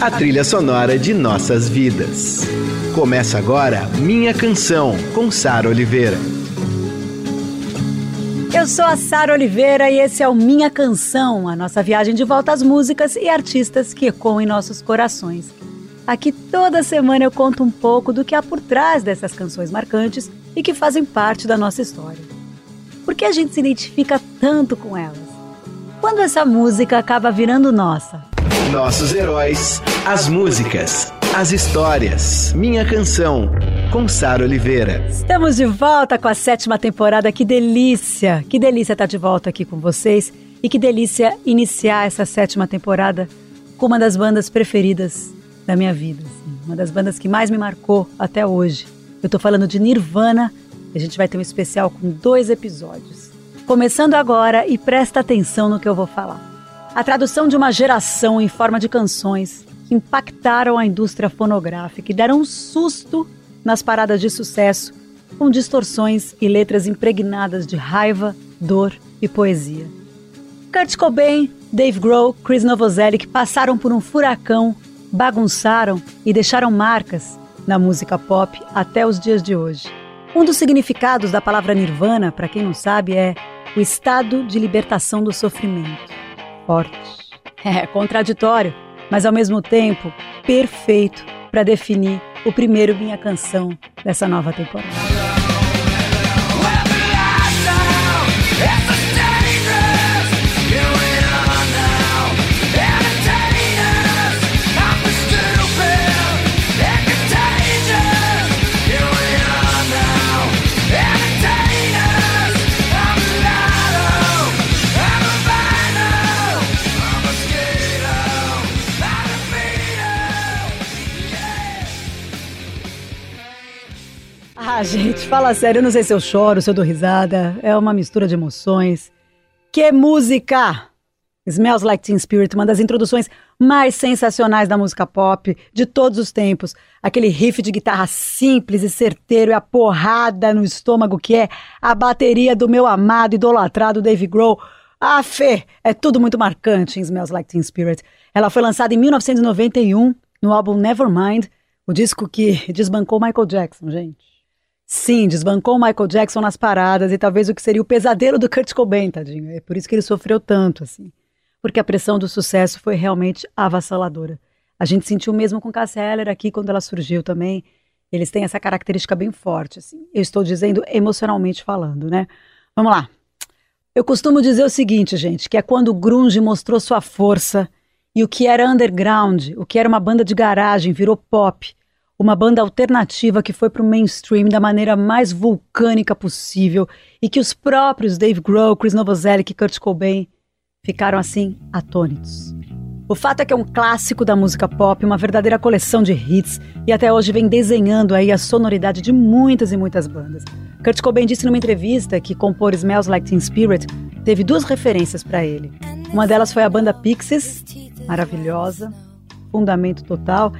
a trilha sonora de nossas vidas. Começa agora Minha Canção, com Sara Oliveira. Eu sou a Sara Oliveira e esse é o Minha Canção, a nossa viagem de volta às músicas e artistas que ecoam em nossos corações. Aqui toda semana eu conto um pouco do que há por trás dessas canções marcantes e que fazem parte da nossa história. Por que a gente se identifica tanto com elas? Quando essa música acaba virando nossa? Nossos heróis, as músicas, as histórias. Minha canção, com Sara Oliveira. Estamos de volta com a sétima temporada. Que delícia! Que delícia estar de volta aqui com vocês. E que delícia iniciar essa sétima temporada com uma das bandas preferidas da minha vida. Assim. Uma das bandas que mais me marcou até hoje. Eu tô falando de Nirvana. A gente vai ter um especial com dois episódios. Começando agora e presta atenção no que eu vou falar. A tradução de uma geração em forma de canções que impactaram a indústria fonográfica e deram um susto nas paradas de sucesso, com distorções e letras impregnadas de raiva, dor e poesia. Kurt Cobain, Dave Grohl, Chris Novoselic passaram por um furacão, bagunçaram e deixaram marcas na música pop até os dias de hoje. Um dos significados da palavra nirvana, para quem não sabe, é o estado de libertação do sofrimento É contraditório, mas ao mesmo tempo perfeito para definir o primeiro Minha Canção dessa nova temporada. Ah, gente, fala sério, eu não sei se eu choro, se eu dou risada. É uma mistura de emoções. Que música! Smells Like Teen Spirit, uma das introduções mais sensacionais da música pop de todos os tempos. Aquele riff de guitarra simples e certeiro e a porrada no estômago que é a bateria do meu amado, idolatrado Dave Grohl. Ah, Fê, é tudo muito marcante em Smells Like Teen Spirit. Ela foi lançada em 1991 no álbum Nevermind, o disco que desbancou Michael Jackson, gente. Sim, desbancou o Michael Jackson nas paradas e talvez o que seria o pesadelo do Kurt Cobain, tadinho. É por isso que ele sofreu tanto, assim. Porque a pressão do sucesso foi realmente avassaladora. A gente sentiu mesmo com Cassia Eller aqui quando ela surgiu também. Eles têm essa característica bem forte, assim. Eu estou dizendo emocionalmente falando, né? Vamos lá. Eu costumo dizer o seguinte, gente, que é quando o grunge mostrou sua força e o que era underground, o que era uma banda de garagem, virou pop uma banda alternativa que foi para o mainstream da maneira mais vulcânica possível e que os próprios Dave Grohl, Chris Novoselic e Kurt Cobain ficaram assim atônitos. O fato é que é um clássico da música pop, uma verdadeira coleção de hits e até hoje vem desenhando aí a sonoridade de muitas e muitas bandas. Kurt Cobain disse numa entrevista que compor Smells Like Teen Spirit teve duas referências para ele. Uma delas foi a banda Pixies, maravilhosa, fundamento total,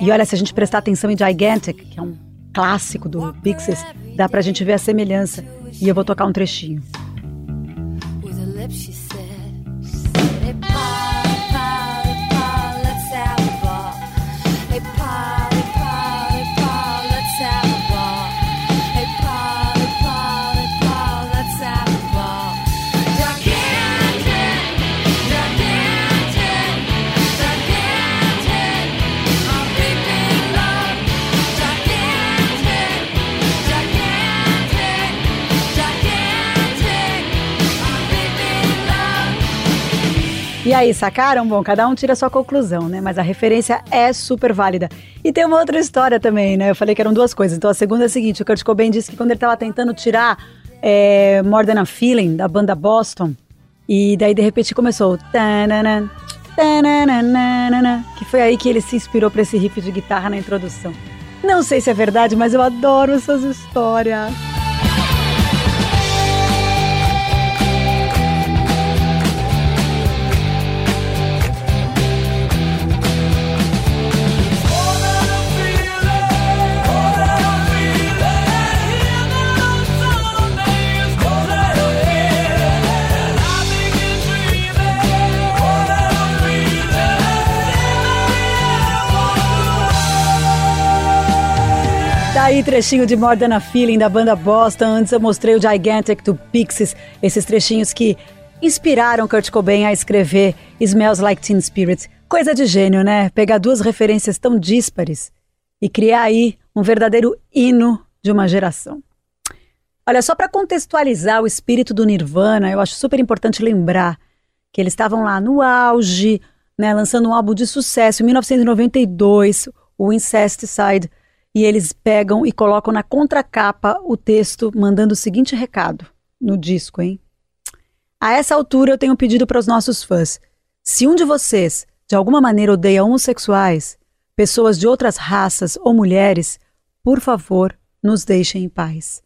e olha, se a gente prestar atenção em Gigantic, que é um clássico do Pixies, dá pra gente ver a semelhança. E eu vou tocar um trechinho. E aí, sacaram? Bom, cada um tira a sua conclusão, né? Mas a referência é super válida. E tem uma outra história também, né? Eu falei que eram duas coisas. Então a segunda é a seguinte: o Kurt Cobain disse que quando ele estava tentando tirar é, More Than a Feeling da banda Boston, e daí de repente começou. Que foi aí que ele se inspirou para esse riff de guitarra na introdução. Não sei se é verdade, mas eu adoro essas histórias. Aí, trechinho de More Than a Feeling da banda Boston. Antes eu mostrei o Gigantic do Pixies, esses trechinhos que inspiraram Kurt Cobain a escrever Smells Like Teen Spirit. Coisa de gênio, né? Pegar duas referências tão díspares e criar aí um verdadeiro hino de uma geração. Olha, só para contextualizar o espírito do Nirvana, eu acho super importante lembrar que eles estavam lá no auge, né, lançando um álbum de sucesso em 1992, o Incesticide, e eles pegam e colocam na contracapa o texto mandando o seguinte recado no disco, hein? A essa altura eu tenho um pedido para os nossos fãs. Se um de vocês de alguma maneira odeia homossexuais, pessoas de outras raças ou mulheres, por favor, nos deixem em paz.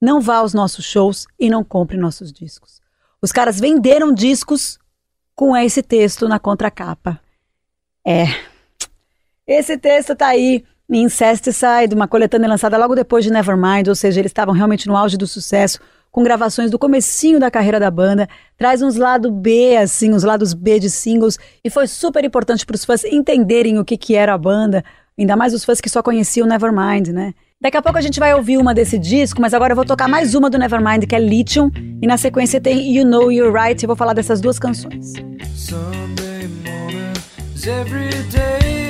Não vá aos nossos shows e não compre nossos discos. Os caras venderam discos com esse texto na contracapa. É. Esse texto tá aí Incesticide, uma coletânea lançada logo depois de Nevermind, ou seja, eles estavam realmente no auge do sucesso, com gravações do comecinho da carreira da banda, traz uns lados B, assim, os lados B de singles, e foi super importante para os fãs entenderem o que, que era a banda, ainda mais os fãs que só conheciam Nevermind, né? Daqui a pouco a gente vai ouvir uma desse disco, mas agora eu vou tocar mais uma do Nevermind, que é Lithium, e na sequência tem You Know You're Right, eu vou falar dessas duas canções. Sunday morning every day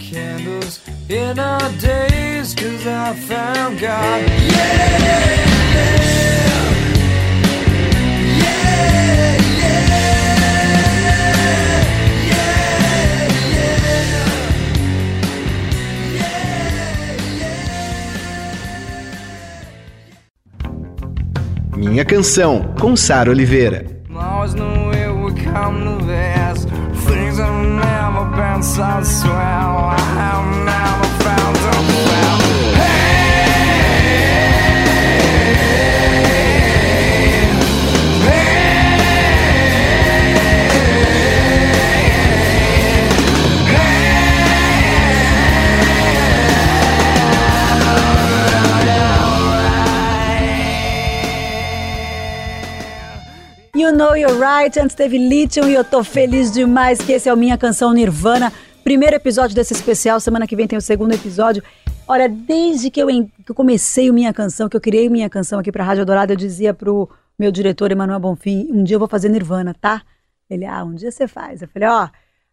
candles in our days, cause I found God. Yeah, yeah. Minha Canção, com Sara Oliveira. Things have never been so swell. Know You're Right, antes teve Lithium e eu tô feliz demais que esse é o Minha Canção Nirvana. Primeiro episódio desse especial, semana que vem tem o segundo episódio. Olha, desde que eu, que eu comecei o Minha Canção, que eu criei Minha Canção aqui pra Rádio Dourada, eu dizia pro meu diretor, Emanuel Bonfim, um dia eu vou fazer Nirvana, tá? Ele, ah, um dia você faz. Eu falei, ó,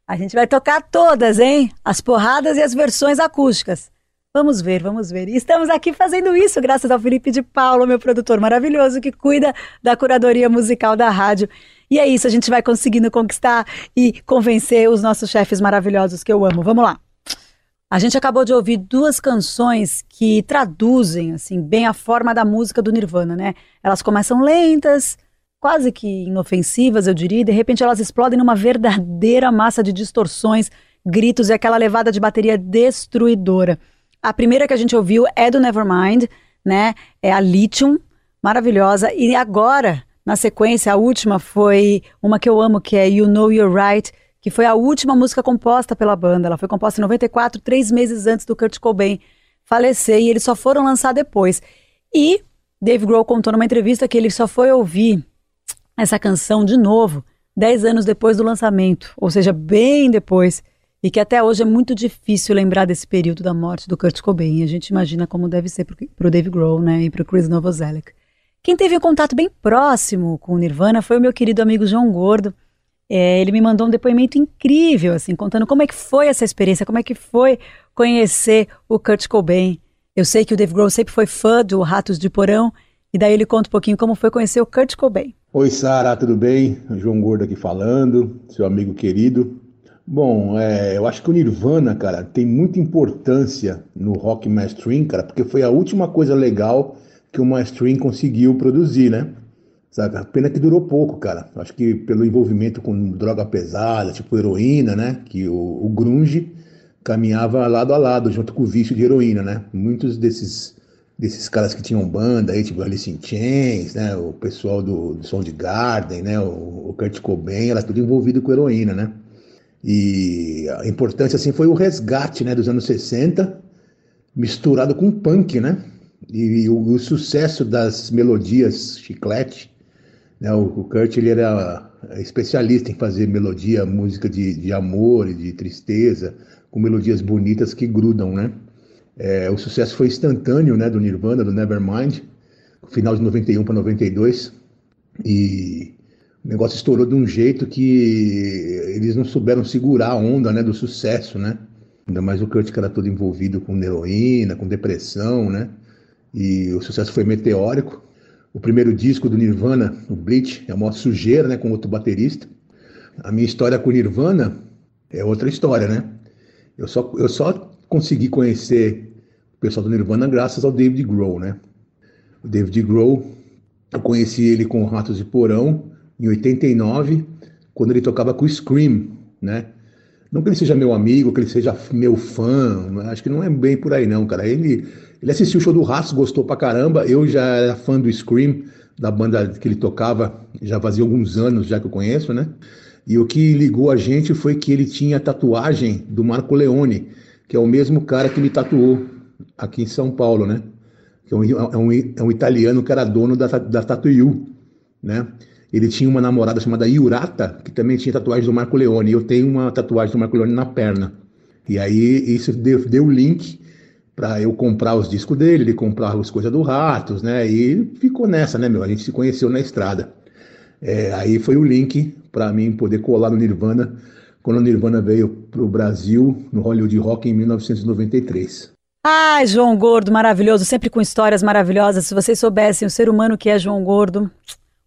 a gente vai tocar todas, hein? As porradas e as versões acústicas. Vamos ver, vamos ver. E estamos aqui fazendo isso graças ao Felipe de Paulo, meu produtor maravilhoso, que cuida da curadoria musical da rádio. E é isso, a gente vai conseguindo conquistar e convencer os nossos chefes maravilhosos que eu amo. Vamos lá. A gente acabou de ouvir duas canções que traduzem assim bem a forma da música do Nirvana, né? Elas começam lentas, quase que inofensivas, eu diria, e de repente elas explodem numa verdadeira massa de distorções, gritos e aquela levada de bateria destruidora. A primeira que a gente ouviu é do Nevermind, né? É a Lithium, maravilhosa. E agora, na sequência, a última foi uma que eu amo, que é You Know You're Right, que foi a última música composta pela banda. Ela foi composta em 94, três meses antes do Kurt Cobain falecer, e eles só foram lançar depois. E Dave Grohl contou numa entrevista que ele só foi ouvir essa canção de novo dez anos depois do lançamento, ou seja, bem depois e que até hoje é muito difícil lembrar desse período da morte do Kurt Cobain. A gente imagina como deve ser para o Dave Grohl né, e para o Chris Novoselic. Quem teve um contato bem próximo com o Nirvana foi o meu querido amigo João Gordo. É, ele me mandou um depoimento incrível, assim, contando como é que foi essa experiência, como é que foi conhecer o Kurt Cobain. Eu sei que o Dave Grohl sempre foi fã do Ratos de Porão, e daí ele conta um pouquinho como foi conhecer o Kurt Cobain. Oi, Sara, tudo bem? João Gordo aqui falando, seu amigo querido. Bom, é, eu acho que o Nirvana, cara, tem muita importância no rock mainstream, cara, porque foi a última coisa legal que o mainstream conseguiu produzir, né? Sabe? Pena que durou pouco, cara. Acho que pelo envolvimento com droga pesada, tipo heroína, né? Que o, o grunge caminhava lado a lado, junto com o vício de heroína, né? Muitos desses desses caras que tinham banda aí, tipo Alice in Chains, né? O pessoal do, do Soundgarden, né? O, o Kurt Cobain, era tudo envolvido com heroína, né? E a importância assim foi o resgate, né, dos anos 60, misturado com punk, né? E, o, o sucesso das melodias chiclete Né? O, o, Kurt ele era especialista em fazer melodia, música de, de amor e de tristeza, com melodias bonitas que grudam, né? É, o sucesso foi instantâneo, né, do Nirvana, do Nevermind, final de 91 para 92, e o negócio estourou de um jeito que eles não souberam segurar a onda, né, do sucesso, né? Ainda mais o Kurt que era todo envolvido com heroína, com depressão, né? E o sucesso foi meteórico. O primeiro disco do Nirvana, o Bleach, é uma sujeira, né, com outro baterista. A minha história com o Nirvana é outra história, né? Eu só, eu só consegui conhecer o pessoal do Nirvana graças ao David Grohl, né? O David Grohl, eu conheci ele com Ratos de Porão em 89, quando ele tocava com o Scream, né? Não que ele seja meu amigo, que ele seja meu fã, acho que não é bem por aí não, cara. Ele, ele assistiu o show do Ratos, gostou pra caramba. Eu já era fã do Scream, da banda que ele tocava, já fazia alguns anos já que eu conheço, né? E o que ligou a gente foi que ele tinha tatuagem do Marco Leone, que é o mesmo cara que me tatuou aqui em São Paulo, né? Que é um, é um, é um italiano que era dono da, da Tatuiu, né? Ele tinha uma namorada chamada Yurata, que também tinha tatuagem do Marco Leone. Eu tenho uma tatuagem do Marco Leone na perna. E aí isso deu, deu link para eu comprar os discos dele, ele comprar as coisas do Ratos, né? E ficou nessa, né, meu? A gente se conheceu na estrada. É, aí foi o link para mim poder colar no Nirvana quando o Nirvana veio para o Brasil no Hollywood Rock em 1993. Ai, João Gordo, maravilhoso, sempre com histórias maravilhosas. Se vocês soubessem o ser humano que é João Gordo,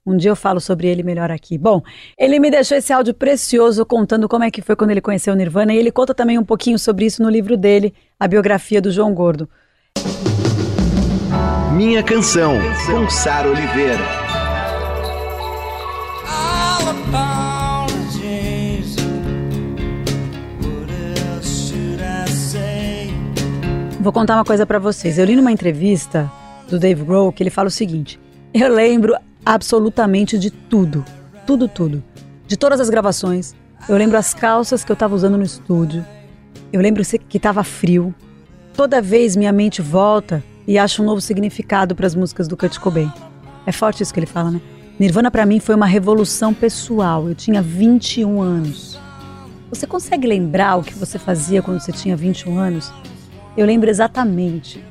um dia eu falo sobre ele melhor aqui. Bom, ele me deixou esse áudio precioso contando como é que foi quando ele conheceu o Nirvana e ele conta também um pouquinho sobre isso no livro dele, A Biografia do João Gordo. Minha canção, com Sara Oliveira. Vou contar uma coisa para vocês. Eu li numa entrevista do Dave Grohl que ele fala o seguinte: Eu lembro absolutamente de tudo, tudo, tudo. De todas as gravações. Eu lembro as calças que eu estava usando no estúdio. Eu lembro que estava frio. Toda vez minha mente volta e acha um novo significado para as músicas do Kurt Cobain. É forte isso que ele fala, né? Nirvana para mim foi uma revolução pessoal. Eu tinha 21 anos. Você consegue lembrar o que você fazia quando você tinha 21 anos? Eu lembro exatamente.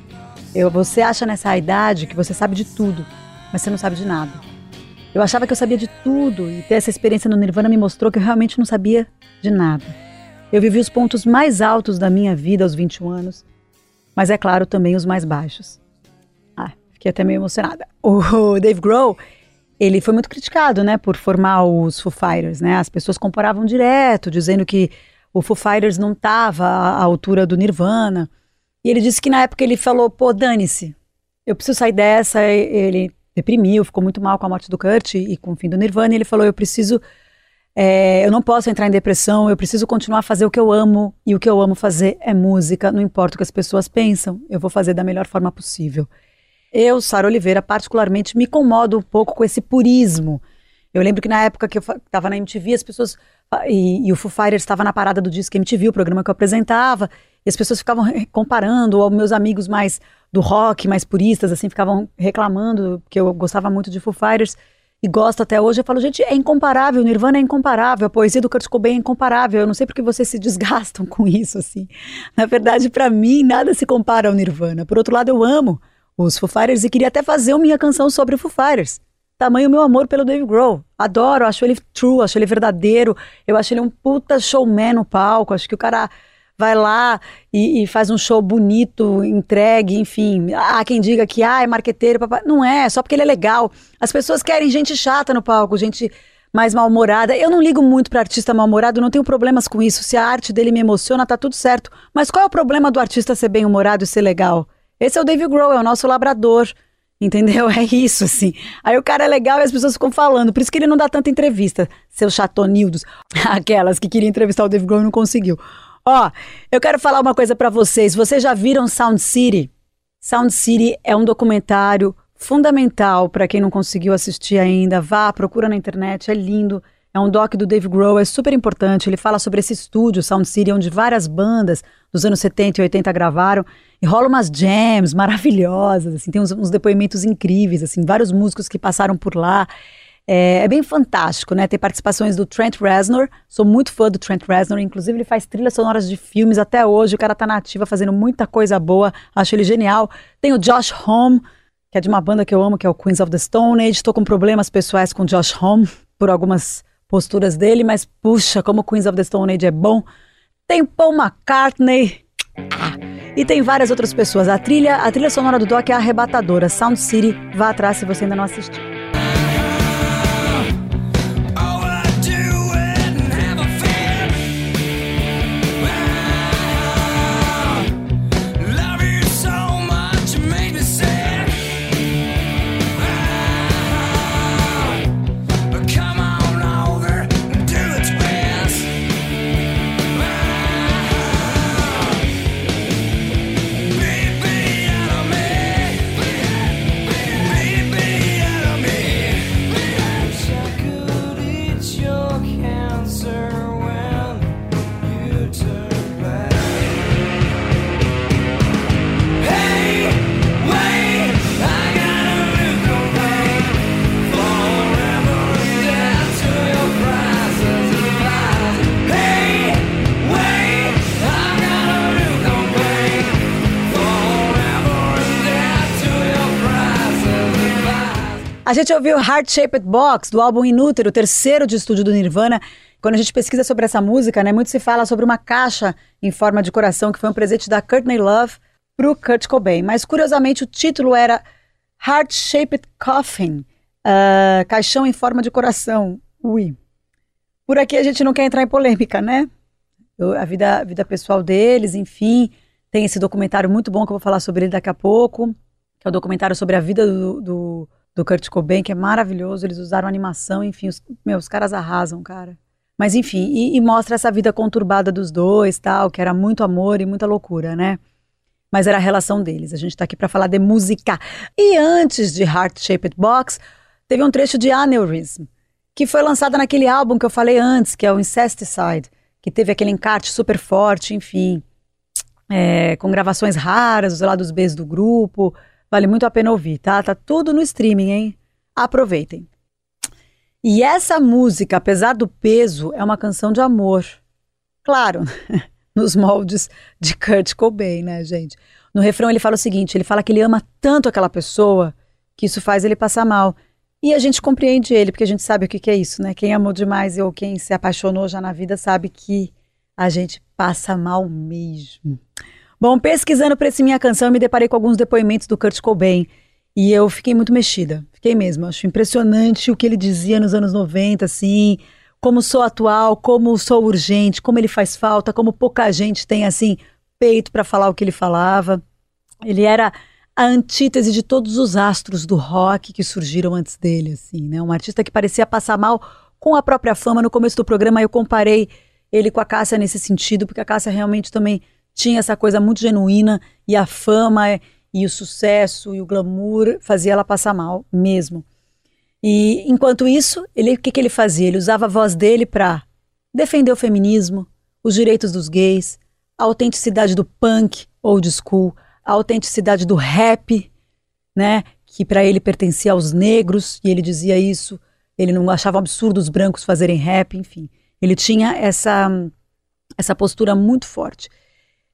Eu, você acha nessa idade que você sabe de tudo, mas você não sabe de nada. Eu achava que eu sabia de tudo e ter essa experiência no Nirvana me mostrou que eu realmente não sabia de nada. Eu vivi os pontos mais altos da minha vida aos 21 anos, mas é claro também os mais baixos. Ah, fiquei até meio emocionada. O Dave Grohl, ele foi muito criticado, né, por formar os Foo Fighters, né? As pessoas comparavam direto, dizendo que o Foo Fighters não estava à altura do Nirvana. E ele disse que na época ele falou, pô, dane-se, eu preciso sair dessa. Ele deprimiu, ficou muito mal com a morte do Kurt e com o fim do Nirvana. E ele falou, eu preciso, é, eu não posso entrar em depressão, eu preciso continuar a fazer o que eu amo. E o que eu amo fazer é música, não importa o que as pessoas pensam, eu vou fazer da melhor forma possível. Eu, Sara Oliveira, particularmente me incomodo um pouco com esse purismo. Eu lembro que na época que eu estava na MTV, as pessoas. E, e o Foo Fighters estava na parada do disco MTV, o programa que eu apresentava. E as pessoas ficavam comparando, ou meus amigos mais do rock, mais puristas, assim, ficavam reclamando, que eu gostava muito de Foo Fighters e gosto até hoje. Eu falo, gente, é incomparável, Nirvana é incomparável, a poesia do Kurt Cobain é incomparável. Eu não sei porque vocês se desgastam com isso, assim. Na verdade, para mim, nada se compara ao Nirvana. Por outro lado, eu amo os Foo Fighters e queria até fazer uma minha canção sobre Foo Fighters. Tamanho meu amor pelo Dave Grohl. Adoro, acho ele true, acho ele verdadeiro. Eu acho ele um puta showman no palco. Acho que o cara vai lá e, e, faz um show bonito, entregue, enfim. Há quem diga que ah, é marqueteiro, papai. não é, só porque ele é legal. As pessoas querem gente chata no palco, gente mais mal-humorada. Eu não ligo muito para artista mal-humorado, não tenho problemas com isso. Se a arte dele me emociona, tá tudo certo. Mas qual é o problema do artista ser bem-humorado e ser legal? Esse é o Dave Grohl, é o nosso labrador. Entendeu? É isso, assim. Aí o cara é legal e as pessoas ficam falando. Por isso que ele não dá tanta entrevista, seus chatonildos. Aquelas que queriam entrevistar o Dave Grohl e não conseguiu. Ó, eu quero falar uma coisa para vocês. Vocês já viram Sound City? Sound City é um documentário fundamental para quem não conseguiu assistir ainda. Vá, procura na internet, é lindo. É um doc do Dave Grohl, é super importante. Ele fala sobre esse estúdio, Sound City, onde várias bandas dos anos 70 e 80 gravaram. E rola umas jams maravilhosas, assim, tem uns, uns depoimentos incríveis, assim, vários músicos que passaram por lá. É, é, bem fantástico, né? Tem participações do Trent Reznor. Sou muito fã do Trent Reznor. Inclusive, ele faz trilhas sonoras de filmes até hoje. O cara tá nativa fazendo muita coisa boa. Acho ele genial. Tem o Josh Homme, que é de uma banda que eu amo, que é o Queens of the Stone Age. Tô com problemas pessoais com Josh Homme por algumas posturas dele, mas puxa, como Queens of the Stone Age é bom. Tem Paul McCartney. E tem várias outras pessoas. A trilha, a trilha sonora do Doc é arrebatadora. Sound City, vá atrás se você ainda não assistiu. A gente ouviu Heart Shaped Box, do álbum Inútero, terceiro de estúdio do Nirvana. Quando a gente pesquisa sobre essa música, né, muito se fala sobre uma caixa em forma de coração que foi um presente da Courtney Love para o Kurt Cobain. Mas, curiosamente, o título era Heart Shaped Coffin, uh, caixão em forma de coração. Ui. Por aqui a gente não quer entrar em polêmica, né? Eu, a, vida, a vida pessoal deles, enfim. Tem esse documentário muito bom que eu vou falar sobre ele daqui a pouco, que é o documentário sobre a vida do, do do Kurt Cobain, que é maravilhoso. Eles usaram animação, enfim, os, meus caras arrasam, cara. Mas enfim, e, e, mostra essa vida conturbada dos dois, tal, que era muito amor e muita loucura, né? Mas era a relação deles. A gente tá aqui para falar de música. E antes de Heart Shaped Box, teve um trecho de Aneurysm, que foi lançado naquele álbum que eu falei antes, que é o Incesticide, que teve aquele encarte super forte, enfim, é, com gravações raras, os lados B do grupo, Vale muito a pena ouvir, tá? Tá tudo no streaming, hein? Aproveitem. E essa música, apesar do peso, é uma canção de amor. Claro, nos moldes de Kurt Cobain, né, gente? No refrão ele fala o seguinte: ele fala que ele ama tanto aquela pessoa que isso faz ele passar mal. E a gente compreende ele, porque a gente sabe o que, que é isso, né? Quem amou demais ou quem se apaixonou já na vida sabe que a gente passa mal mesmo. Bom, pesquisando para esse minha canção, eu me deparei com alguns depoimentos do Kurt Cobain e eu fiquei muito mexida. Fiquei mesmo. Acho impressionante o que ele dizia nos anos 90, assim, como sou atual, como sou urgente, como ele faz falta, como pouca gente tem assim peito para falar o que ele falava. Ele era a antítese de todos os astros do rock que surgiram antes dele, assim, né? Um artista que parecia passar mal com a própria fama. No começo do programa eu comparei ele com a Cássia nesse sentido, porque a Cássia realmente também tinha essa coisa muito genuína e a fama e o sucesso e o glamour fazia ela passar mal mesmo. E enquanto isso, ele, o que, que ele fazia? Ele usava a voz dele para defender o feminismo, os direitos dos gays, a autenticidade do punk old school, a autenticidade do rap, né, que para ele pertencia aos negros e ele dizia isso. Ele não achava absurdo os brancos fazerem rap, enfim. Ele tinha essa essa postura muito forte.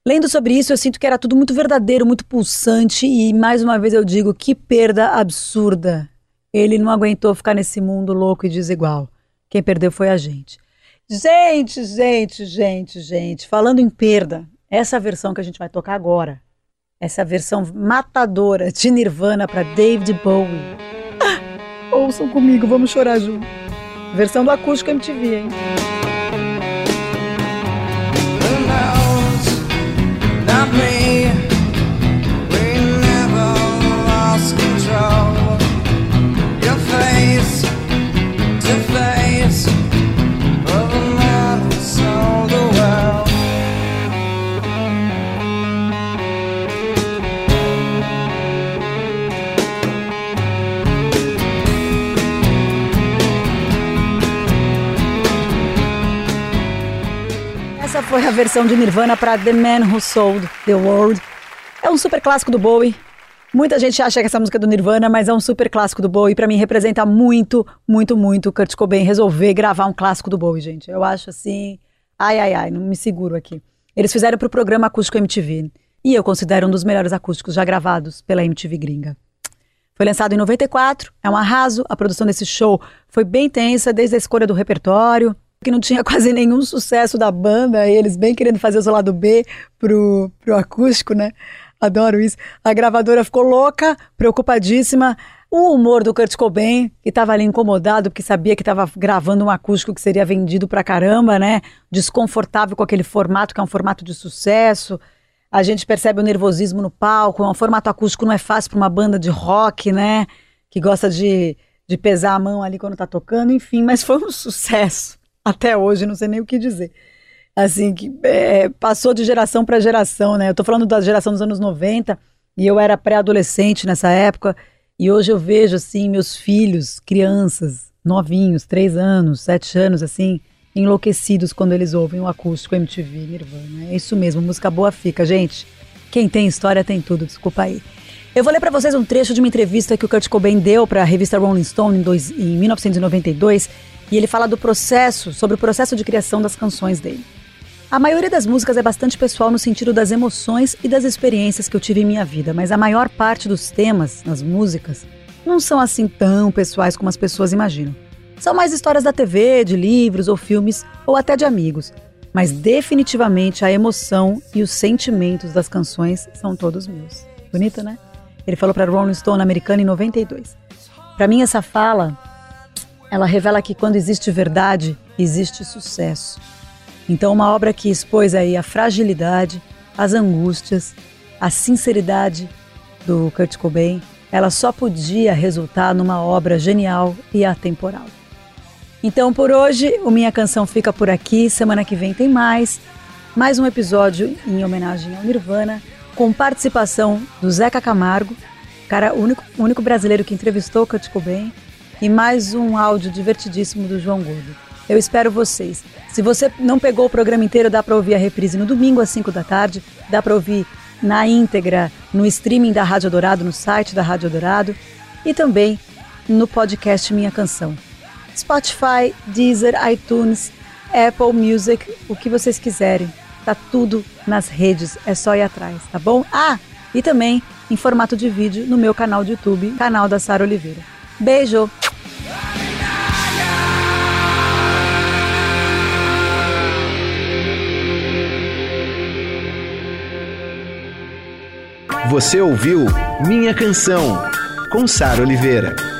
Lendo sobre isso, eu sinto que era tudo muito verdadeiro, muito pulsante e mais uma vez eu digo que perda absurda. Ele não aguentou ficar nesse mundo louco e desigual. Quem perdeu foi a gente. Gente, gente, gente, gente, falando em perda, essa versão que a gente vai tocar agora, essa versão matadora de Nirvana para David Bowie. Ah, ouçam comigo, vamos chorar junto. Versão do acústico MTV, hein? Versão de Nirvana para The Man Who Sold the World. É um super clássico do Bowie. Muita gente acha que essa música é do Nirvana, mas é um super clássico do Bowie. Pra mim representa muito, muito, muito Kurt Cobain resolver gravar um clássico do Bowie, gente. Eu acho assim, ai, ai, ai, não me seguro aqui. Eles fizeram pro programa acústico MTV. E eu considero um dos melhores acústicos já gravados pela MTV gringa. Foi lançado em 94, é um arraso. A produção desse show foi bem tensa, desde a escolha do repertório, que não tinha quase nenhum sucesso da banda, eles bem querendo fazer o lado B pro, pro acústico, né? Adoro isso. A gravadora ficou louca, preocupadíssima. O humor do Kurt Cobain, que estava ali incomodado porque sabia que estava gravando um acústico que seria vendido pra caramba, né? Desconfortável com aquele formato, que é um formato de sucesso. A gente percebe o nervosismo no palco. Um formato acústico não é fácil para uma banda de rock, né? Que gosta de, de pesar a mão ali quando tá tocando, enfim, mas foi um sucesso. Até hoje, não sei nem o que dizer assim, que é, passou de geração para geração, né? Eu tô falando da geração dos anos 90 e eu era pré-adolescente nessa época e hoje eu vejo, assim, meus filhos, crianças, novinhos, três anos, sete anos, assim, enlouquecidos quando eles ouvem o acústico MTV Nirvana. É isso mesmo, música boa fica, gente. Quem tem história tem tudo, desculpa aí. Eu vou ler para vocês um trecho de uma entrevista que o Kurt Cobain deu para a revista Rolling Stone em, dois, em 1992 e ele fala do processo, sobre o processo de criação das canções dele. A maioria das músicas é bastante pessoal no sentido das emoções e das experiências que eu tive em minha vida, mas a maior parte dos temas nas músicas não são assim tão pessoais como as pessoas imaginam. São mais histórias da TV, de livros ou filmes ou até de amigos, mas definitivamente a emoção e os sentimentos das canções são todos meus. Bonito, né? Ele falou para Rolling Stone americana em 92. Para mim essa fala, ela revela que quando existe verdade, existe sucesso. Então, uma obra que expôs aí a fragilidade, as angústias, a sinceridade do Kurt Cobain, ela só podia resultar numa obra genial e atemporal. Então, por hoje, o Minha Canção fica por aqui. Semana que vem tem mais. Mais um episódio em homenagem ao Nirvana, com participação do Zeca Camargo, cara, o único, único brasileiro que entrevistou Kurt Cobain, e mais um áudio divertidíssimo do João Gordo. Eu espero vocês. Se você não pegou o programa inteiro, dá para ouvir a reprise no domingo às 5 da tarde, dá para ouvir na íntegra no streaming da Rádio Dourado, no site da Rádio Dourado e também no podcast Minha Canção. Spotify, Deezer, iTunes, Apple Music, o que vocês quiserem. Tá tudo nas redes, é só ir atrás, tá bom? Ah, e também em formato de vídeo no meu canal de YouTube, canal da Sara Oliveira. Beijo! Você ouviu Minha Canção, com Sara Oliveira.